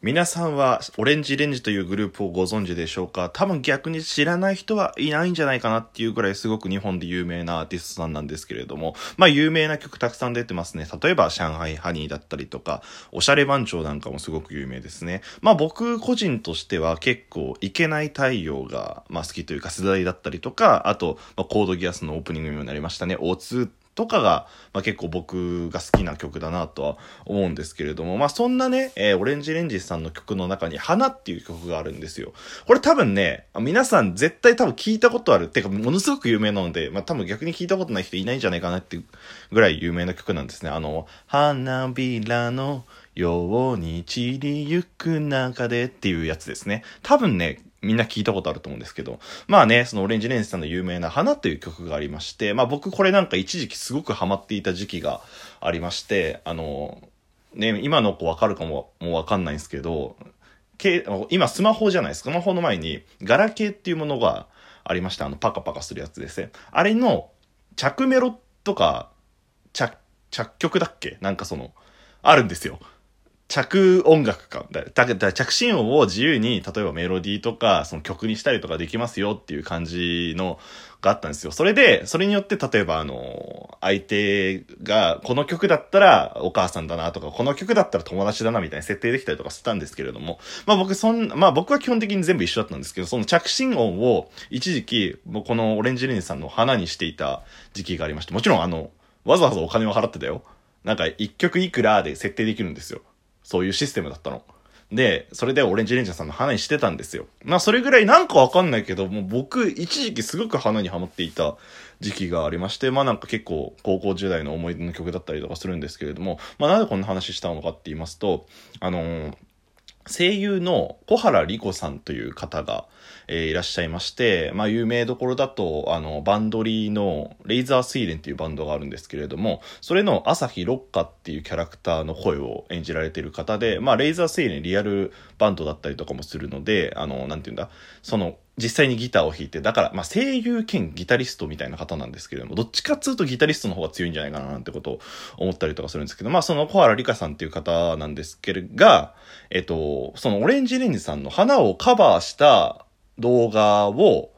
皆さんはオレンジレンジというグループをご存知でしょうか？多分逆に知らない人はいないんじゃないかなっていうぐらいすごく日本で有名なアーティストさんなんですけれども、まあ有名な曲たくさん出てますね。例えば上海ハニーだったりとか、おしゃれ番長なんかもすごく有名ですね。まあ僕個人としては結構いけない太陽が、まあ、好きというか世代だったりとか、あと、まあ、コードギアスのオープニングにもなりましたね。O2 とかが、まあ、結構僕が好きな曲だなとは思うんですけれども、まあ、そんなね、えー、オレンジレンジさんの曲の中に花っていう曲があるんですよ。これ多分ね、皆さん絶対多分聞いたことある。ってか、ものすごく有名なので、まあ、多分逆に聞いたことない人いないんじゃないかなっていうぐらい有名な曲なんですね。あの、花びらのように散りゆく中でっていうやつですね。多分ね、みんな聞いたことあると思うんですけど。まあね、そのオレンジレンジさんの有名な花という曲がありまして、まあ僕これなんか一時期すごくハマっていた時期がありまして、あの、ね、今の子わかるかも、もうわかんないんですけど、今スマホじゃないですか。スマホの前にガラケーっていうものがありました。あのパカパカするやつですね。あれの着メロとか着、着曲だっけ？なんかその、あるんですよ。着音楽か。だだだ着信音を自由に、例えばメロディーとか、その曲にしたりとかできますよっていう感じのがあったんですよ。それで、それによって、例えばあの、相手が、この曲だったらお母さんだなとか、この曲だったら友達だなみたいな設定できたりとかしたんですけれども、まあ僕そん、まあ僕は基本的に全部一緒だったんですけど、その着信音を一時期、もうこのオレンジレンジさんの花にしていた時期がありまして、もちろんあの、わざわざお金を払ってたよ。なんか一曲いくらで設定できるんですよ。そういうシステムだったの。で、それでオレンジレンジャーさんの花にしてたんですよ。まあそれぐらいなんかわかんないけど、もう僕一時期すごく花にハマっていた時期がありまして、まあなんか結構高校時代の思い出の曲だったりとかするんですけれども、まあなぜこんな話したのかって言いますと、あのー、声優の小原莉子さんという方が、えー、いらっしゃいまして、まあ、有名どころだと、あの、バンドリーのレイザースイレンっていうバンドがあるんですけれども、それの朝日六花っていうキャラクターの声を演じられている方で、まあ、レイザースイレンリアルバンドだったりとかもするので、あの、なんて言うんだ、その、実際にギターを弾いて、だから、まあ、声優兼ギタリストみたいな方なんですけれども、どっちかっつうとギタリストの方が強いんじゃないかななんてことを思ったりとかするんですけど、まあ、その小原里香さんっていう方なんですけれが、えっと、そのオレンジレンジさんの花をカバーした動画を、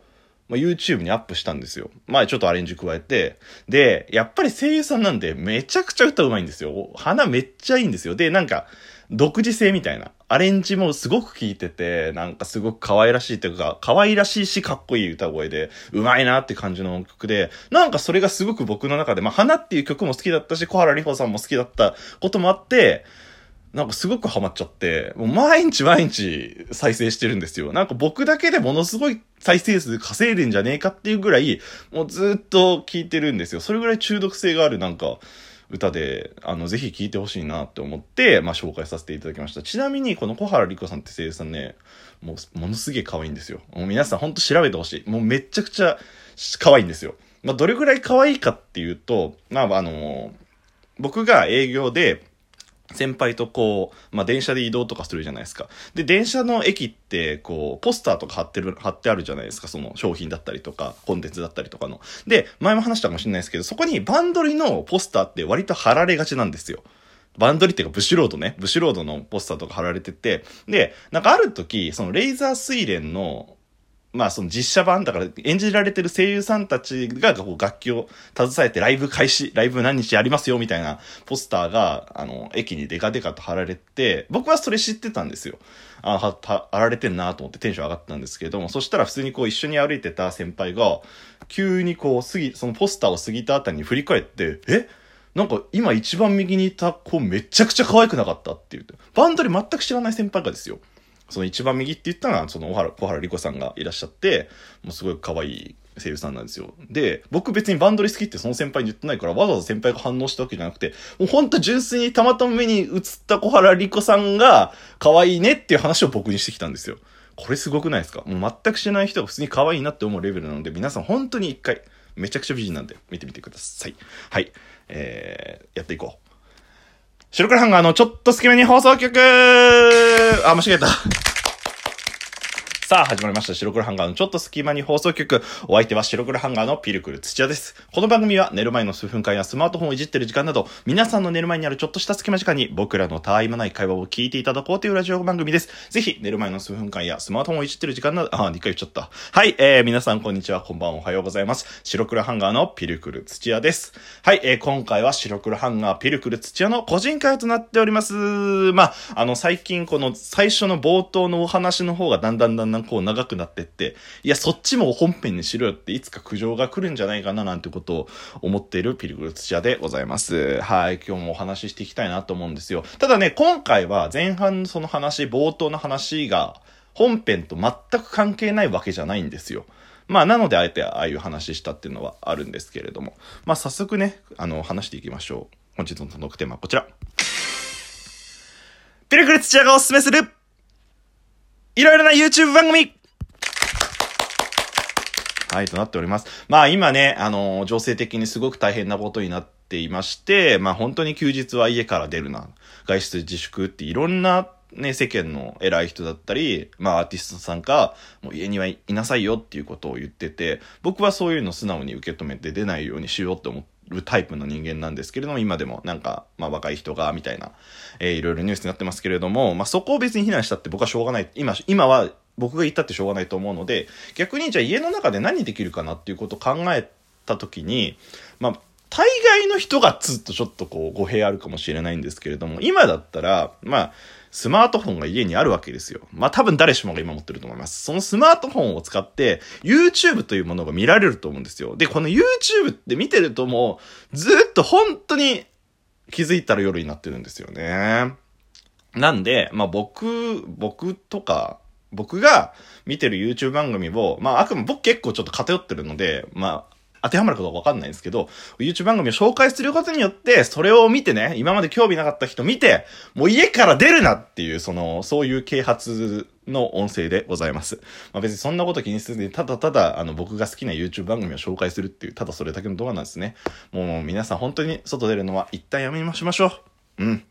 まあ、YouTube にアップしたんですよ。まあちょっとアレンジ加えて。で、やっぱり声優さんなんでめちゃくちゃ歌うまいんですよ。花めっちゃいいんですよ。で、なんか、独自性みたいな。アレンジもすごく効いてて、なんかすごく可愛らしいというか、可愛らしいしかっこいい歌声で、うまいなって感じの曲で、なんかそれがすごく僕の中で、まあ花っていう曲も好きだったし、小原里穂さんも好きだったこともあって、なんかすごくハマっちゃって、もう毎日毎日再生してるんですよ。なんか僕だけでものすごい再生数稼いでんじゃねえかっていうぐらい、もうずっと聴いてるんですよ。それぐらい中毒性があるなんか歌で、あの、ぜひ聴いてほしいなって思って、まあ紹介させていただきました。ちなみにこの小原莉子さんって声優さんね、もうものすげえ可愛いんですよ。もう皆さんほんと調べてほしい。もうめちゃくちゃ可愛いんですよ。まあどれぐらい可愛いかっていうと、まああの僕が営業で、先輩とこう、まあ、電車で移動とかするじゃないですか。で、電車の駅って、こう、ポスターとか貼ってる、貼ってあるじゃないですか。その商品だったりとか、コンテンツだったりとかの。で、前も話したかもしれないですけど、そこにバンドリのポスターって割と貼られがちなんですよ。バンドリっていうか、ブシュロードね。ブシュロードのポスターとか貼られてて、で、なんかある時、そのレイザー水蓮のまあその実写版だから演じられてる声優さんたちがこう楽器を携えてライブ開始、ライブ何日やりますよみたいなポスターがあの駅にデカデカと貼られて、僕はそれ知ってたんですよ。あ、は、貼られてんなと思ってテンション上がったんですけども、そしたら普通にこう一緒に歩いてた先輩が、急にこう過ぎ、そのポスターを過ぎたあたりに振り返って、え？なんか今一番右にいた子めちゃくちゃ可愛くなかったって言って。バンドリ全く知らない先輩がですよ。その一番右って言ったのは、その小原、小原莉子さんがいらっしゃって、もうすごい可愛い声優さんなんですよ。で、僕別にバンドリ好きってその先輩に言ってないから、わざわざ先輩が反応したわけじゃなくて、もうほんと純粋にたまたま目に映った小原莉子さんが可愛いねっていう話を僕にしてきたんですよ。これすごくないですか？もう全く知らない人が普通に可愛いなって思うレベルなので、皆さん本当に一回、めちゃくちゃ美人なんで見てみてください。はい。えー、やっていこう。白黒ハンガーのちょっと隙間に放送局あ、間違えた。さあ、始まりました。白黒ハンガーのちょっと隙間に放送局。お相手は白黒ハンガーのピルクル土屋です。この番組は寝る前の数分間やスマートフォンをいじってる時間など、皆さんの寝る前にあるちょっとした隙間時間に僕らのたわいもない会話を聞いていただこうというラジオ番組です。ぜひ、寝る前の数分間やスマートフォンをいじってる時間など、ああ、2回言っちゃった。はい、えー、皆さんこんにちは、こんばん、おはようございます。白黒ハンガーのピルクル土屋です。はい、えー、今回は白黒ハンガーピルクル土屋の個人会話となっております。まあ、あの、最近この最初の冒頭のお話の方がだんだんだんだんこう長くなってって、いや、そっちも本編にしろよっていつか苦情が来るんじゃないかななんてことを思っているピルグル土屋でございます。はい、今日もお話ししていきたいなと思うんですよ。ただね、今回は前半その話、冒頭の話が本編と全く関係ないわけじゃないんですよ。まあ、なので、あえてああいう話したっていうのはあるんですけれども。まあ、早速ね、あの、話していきましょう。本日のトークテーマはこちら。ピルクル土屋がおすすめするいろいろな YouTube 番組はい、となっております。まあ今ね、あの、情勢的にすごく大変なことになっていまして、まあ本当に休日は家から出るな、外出自粛っていろんなね、世間の偉い人だったり、まあアーティストさんが、もう家にはいなさいよっていうことを言ってて、僕はそういうの素直に受け止めて出ないようにしようって思るタイプの人間なんですけれども、今でもなんか、まあ若い人が、みたいな、えー、いろいろニュースになってますけれども、まあそこを別に非難したって僕はしょうがない。今、今は僕が言ったってしょうがないと思うので、逆にじゃあ家の中で何できるかなっていうことを考えた時に、まあ、大概の人がずっとちょっとこう語弊あるかもしれないんですけれども、今だったら、まあ、スマートフォンが家にあるわけですよ。まあ多分誰しもが今持ってると思います。そのスマートフォンを使って YouTube というものが見られると思うんですよ。で、この YouTube って見てるともうずっと本当に気づいたら夜になってるんですよね。なんで、まあ僕、僕とか、僕が見てる YouTube 番組を、まああくま僕結構ちょっと偏ってるので、まあ当てはまるかどうかわかんないんですけど、YouTube 番組を紹介することによって、それを見てね、今まで興味なかった人見て、もう家から出るなっていう、その、そういう啓発の音声でございます。まあ別にそんなこと気にせずに、ただただ、あの、僕が好きな YouTube 番組を紹介するっていう、ただそれだけの動画なんですね。もう皆さん本当に外出るのは一旦やめましょう。うん。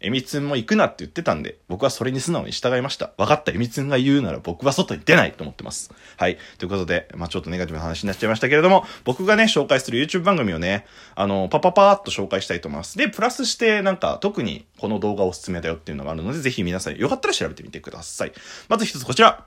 エミツンも行くなって言ってたんで、僕はそれに素直に従いました。分かった、エミツンが言うなら僕は外に出ないと思ってます。はい。ということで、まあちょっとネガティブな話になっちゃいましたけれども、僕がね、紹介する YouTube 番組をね、あの、パパパーっと紹介したいと思います。で、プラスして、なんか、特にこの動画おすすめだよっていうのがあるので、ぜひ皆さんよかったら調べてみてください。まず一つこちら。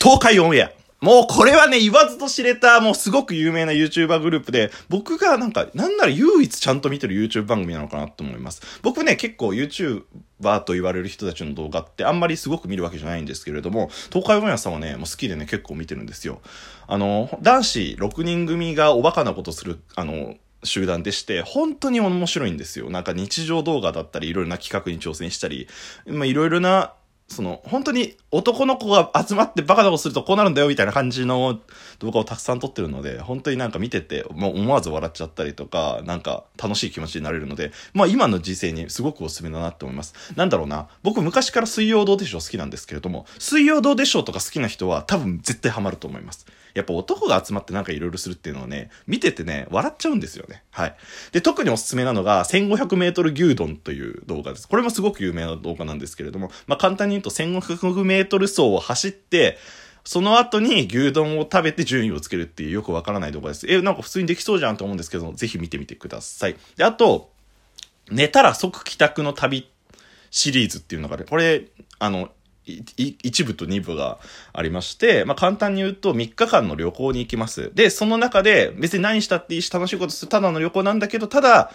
東海オンエア。もうこれはね、言わずと知れた、もうすごく有名な YouTuber グループで、僕がなんか、なんなら唯一ちゃんと見てる YouTube 番組なのかなと思います。僕ね、結構 YouTuber と言われる人たちの動画ってあんまりすごく見るわけじゃないんですけれども、東海オンエアさんはね、もう好きでね、結構見てるんですよ。あの、男子6人組がおバカなことする、あの、集団でして、本当に面白いんですよ。なんか日常動画だったり、いろいろな企画に挑戦したり、まあいろいろなその、本当に男の子が集まってバカなことするとこうなるんだよみたいな感じの動画をたくさん撮ってるので、本当になんか見てて、もう思わず笑っちゃったりとか、なんか楽しい気持ちになれるので、まあ今の時世にすごくおすすめだなって思います。なんだろうな、僕昔から水曜どうでしょう好きなんですけれども、水曜どうでしょうとか好きな人は多分絶対ハマると思います。やっぱ男が集まってなんかいろいろするっていうのはね、見ててね、笑っちゃうんですよね。はい。で、特におすすめなのが、1500メートル牛丼という動画です。これもすごく有名な動画なんですけれども、まあ、簡単に言うと1500メートル走を走って、その後に牛丼を食べて順位をつけるっていうよくわからない動画です。え、なんか普通にできそうじゃんと思うんですけど、ぜひ見てみてください。で、あと、寝たら即帰宅の旅シリーズっていうのがある。これ、あの、一部と二部がありまして、まあ、簡単に言うと3日間の旅行に行きます。で、その中で別に何したっていいし楽しいことするただの旅行なんだけど、ただ、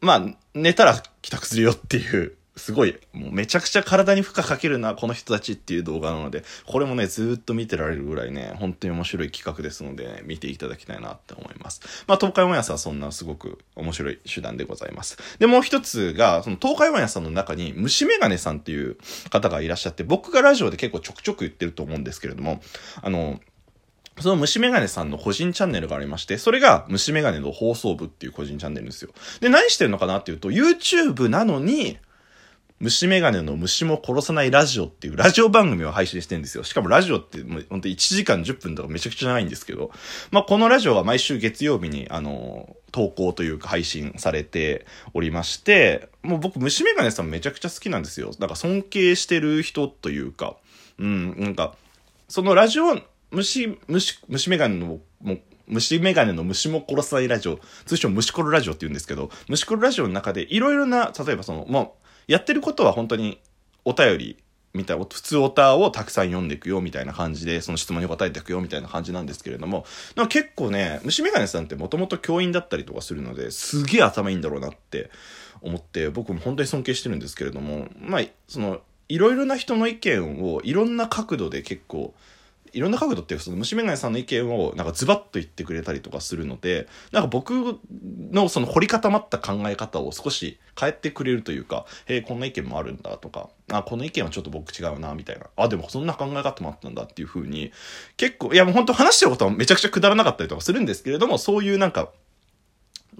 まあ、寝たら帰宅するよっていうすごい、もうめちゃくちゃ体に負荷かけるな、この人たちっていう動画なので、これもね、ずっと見てられるぐらいね、本当に面白い企画ですので、ね、見ていただきたいなって思います。まあ、東海オンエアさんはそんなすごく面白い手段でございます。で、もう一つが、その東海オンエアさんの中に、虫眼鏡さんっていう方がいらっしゃって、僕がラジオで結構ちょくちょく言ってると思うんですけれども、あの、その虫眼鏡さんの個人チャンネルがありまして、それが虫眼鏡の放送部っていう個人チャンネルですよ。で、何してるのかなっていうと、YouTube なのに、虫眼鏡の虫も殺さないラジオっていうラジオ番組を配信してるんですよ。しかもラジオってもうほんと1時間10分とかめちゃくちゃ長いんですけど、まあ、このラジオは毎週月曜日に、あの、投稿というか配信されておりまして、もう僕虫眼鏡さんめちゃくちゃ好きなんですよ。なんか尊敬してる人というか、うん、なんか、そのラジオ、虫、虫、虫眼鏡の、も虫眼鏡の虫も殺さないラジオ、通称虫コロラジオって言うんですけど、虫コロラジオの中でいろいろな、例えばその、もう、やってることは本当にお便りみたい、普通オタをたくさん読んでいくよみたいな感じで、その質問に答えていくよみたいな感じなんですけれども、結構ね、虫眼鏡さんってもともと教員だったりとかするので、すげえ頭いいんだろうなって思って、僕も本当に尊敬してるんですけれども、まあ、その、いろいろな人の意見をいろんな角度で結構、いろんな角度っていうその虫眼鏡さんの意見をなんかズバッと言ってくれたりとかするのでなんか僕のその凝り固まった考え方を少し変えてくれるというか「へえこんな意見もあるんだ」とか「あこの意見はちょっと僕違うな」みたいな「あでもそんな考え方もあったんだ」っていうふうに結構いやもう本当話してることはめちゃくちゃくだらなかったりとかするんですけれどもそういうなんか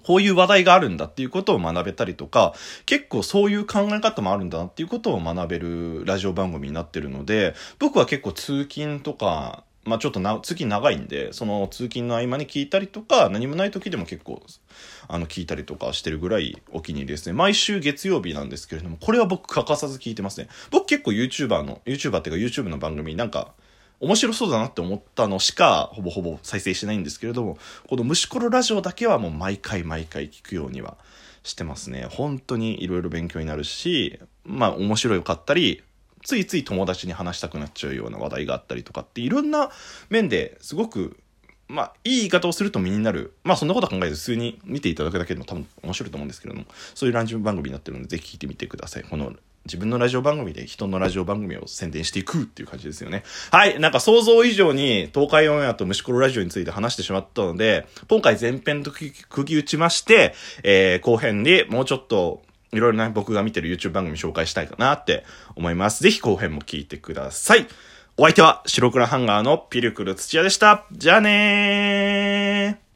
こういう話題があるんだっていうことを学べたりとか、結構そういう考え方もあるんだなっていうことを学べるラジオ番組になってるので、僕は結構通勤とか、まあちょっとな、通勤長いんで、その通勤の合間に聞いたりとか、何もない時でも結構、あの、聞いたりとかしてるぐらいお気に入りですね。毎週月曜日なんですけれども、これは僕欠かさず聞いてますね。僕結構 YouTuber の、YouTuber っていうか YouTube の番組なんか、面白そうだなって思ったのしか、ほぼほぼ再生してないんですけれども、この虫コロラジオだけはもう毎回毎回聞くようにはしてますね。本当に色々勉強になるし、まあ面白かったり、ついつい友達に話したくなっちゃうような話題があったりとかっていろんな面ですごくまあ、いい言い方をすると身になる。まあ、そんなことは考えず、普通に見ていただくだけでも多分面白いと思うんですけれども、そういうラジオ番組になってるので、ぜひ聞いてみてください。この、自分のラジオ番組で人のラジオ番組を宣伝していくっていう感じですよね。はい。なんか想像以上に東海オンエアと虫コロラジオについて話してしまったので、今回前編と釘打ちまして、えー、後編でもうちょっといろいろな僕が見てる YouTube 番組紹介したいかなって思います。ぜひ後編も聞いてください。お相手は白黒ハンガーのピルクル土屋でした。じゃあねー。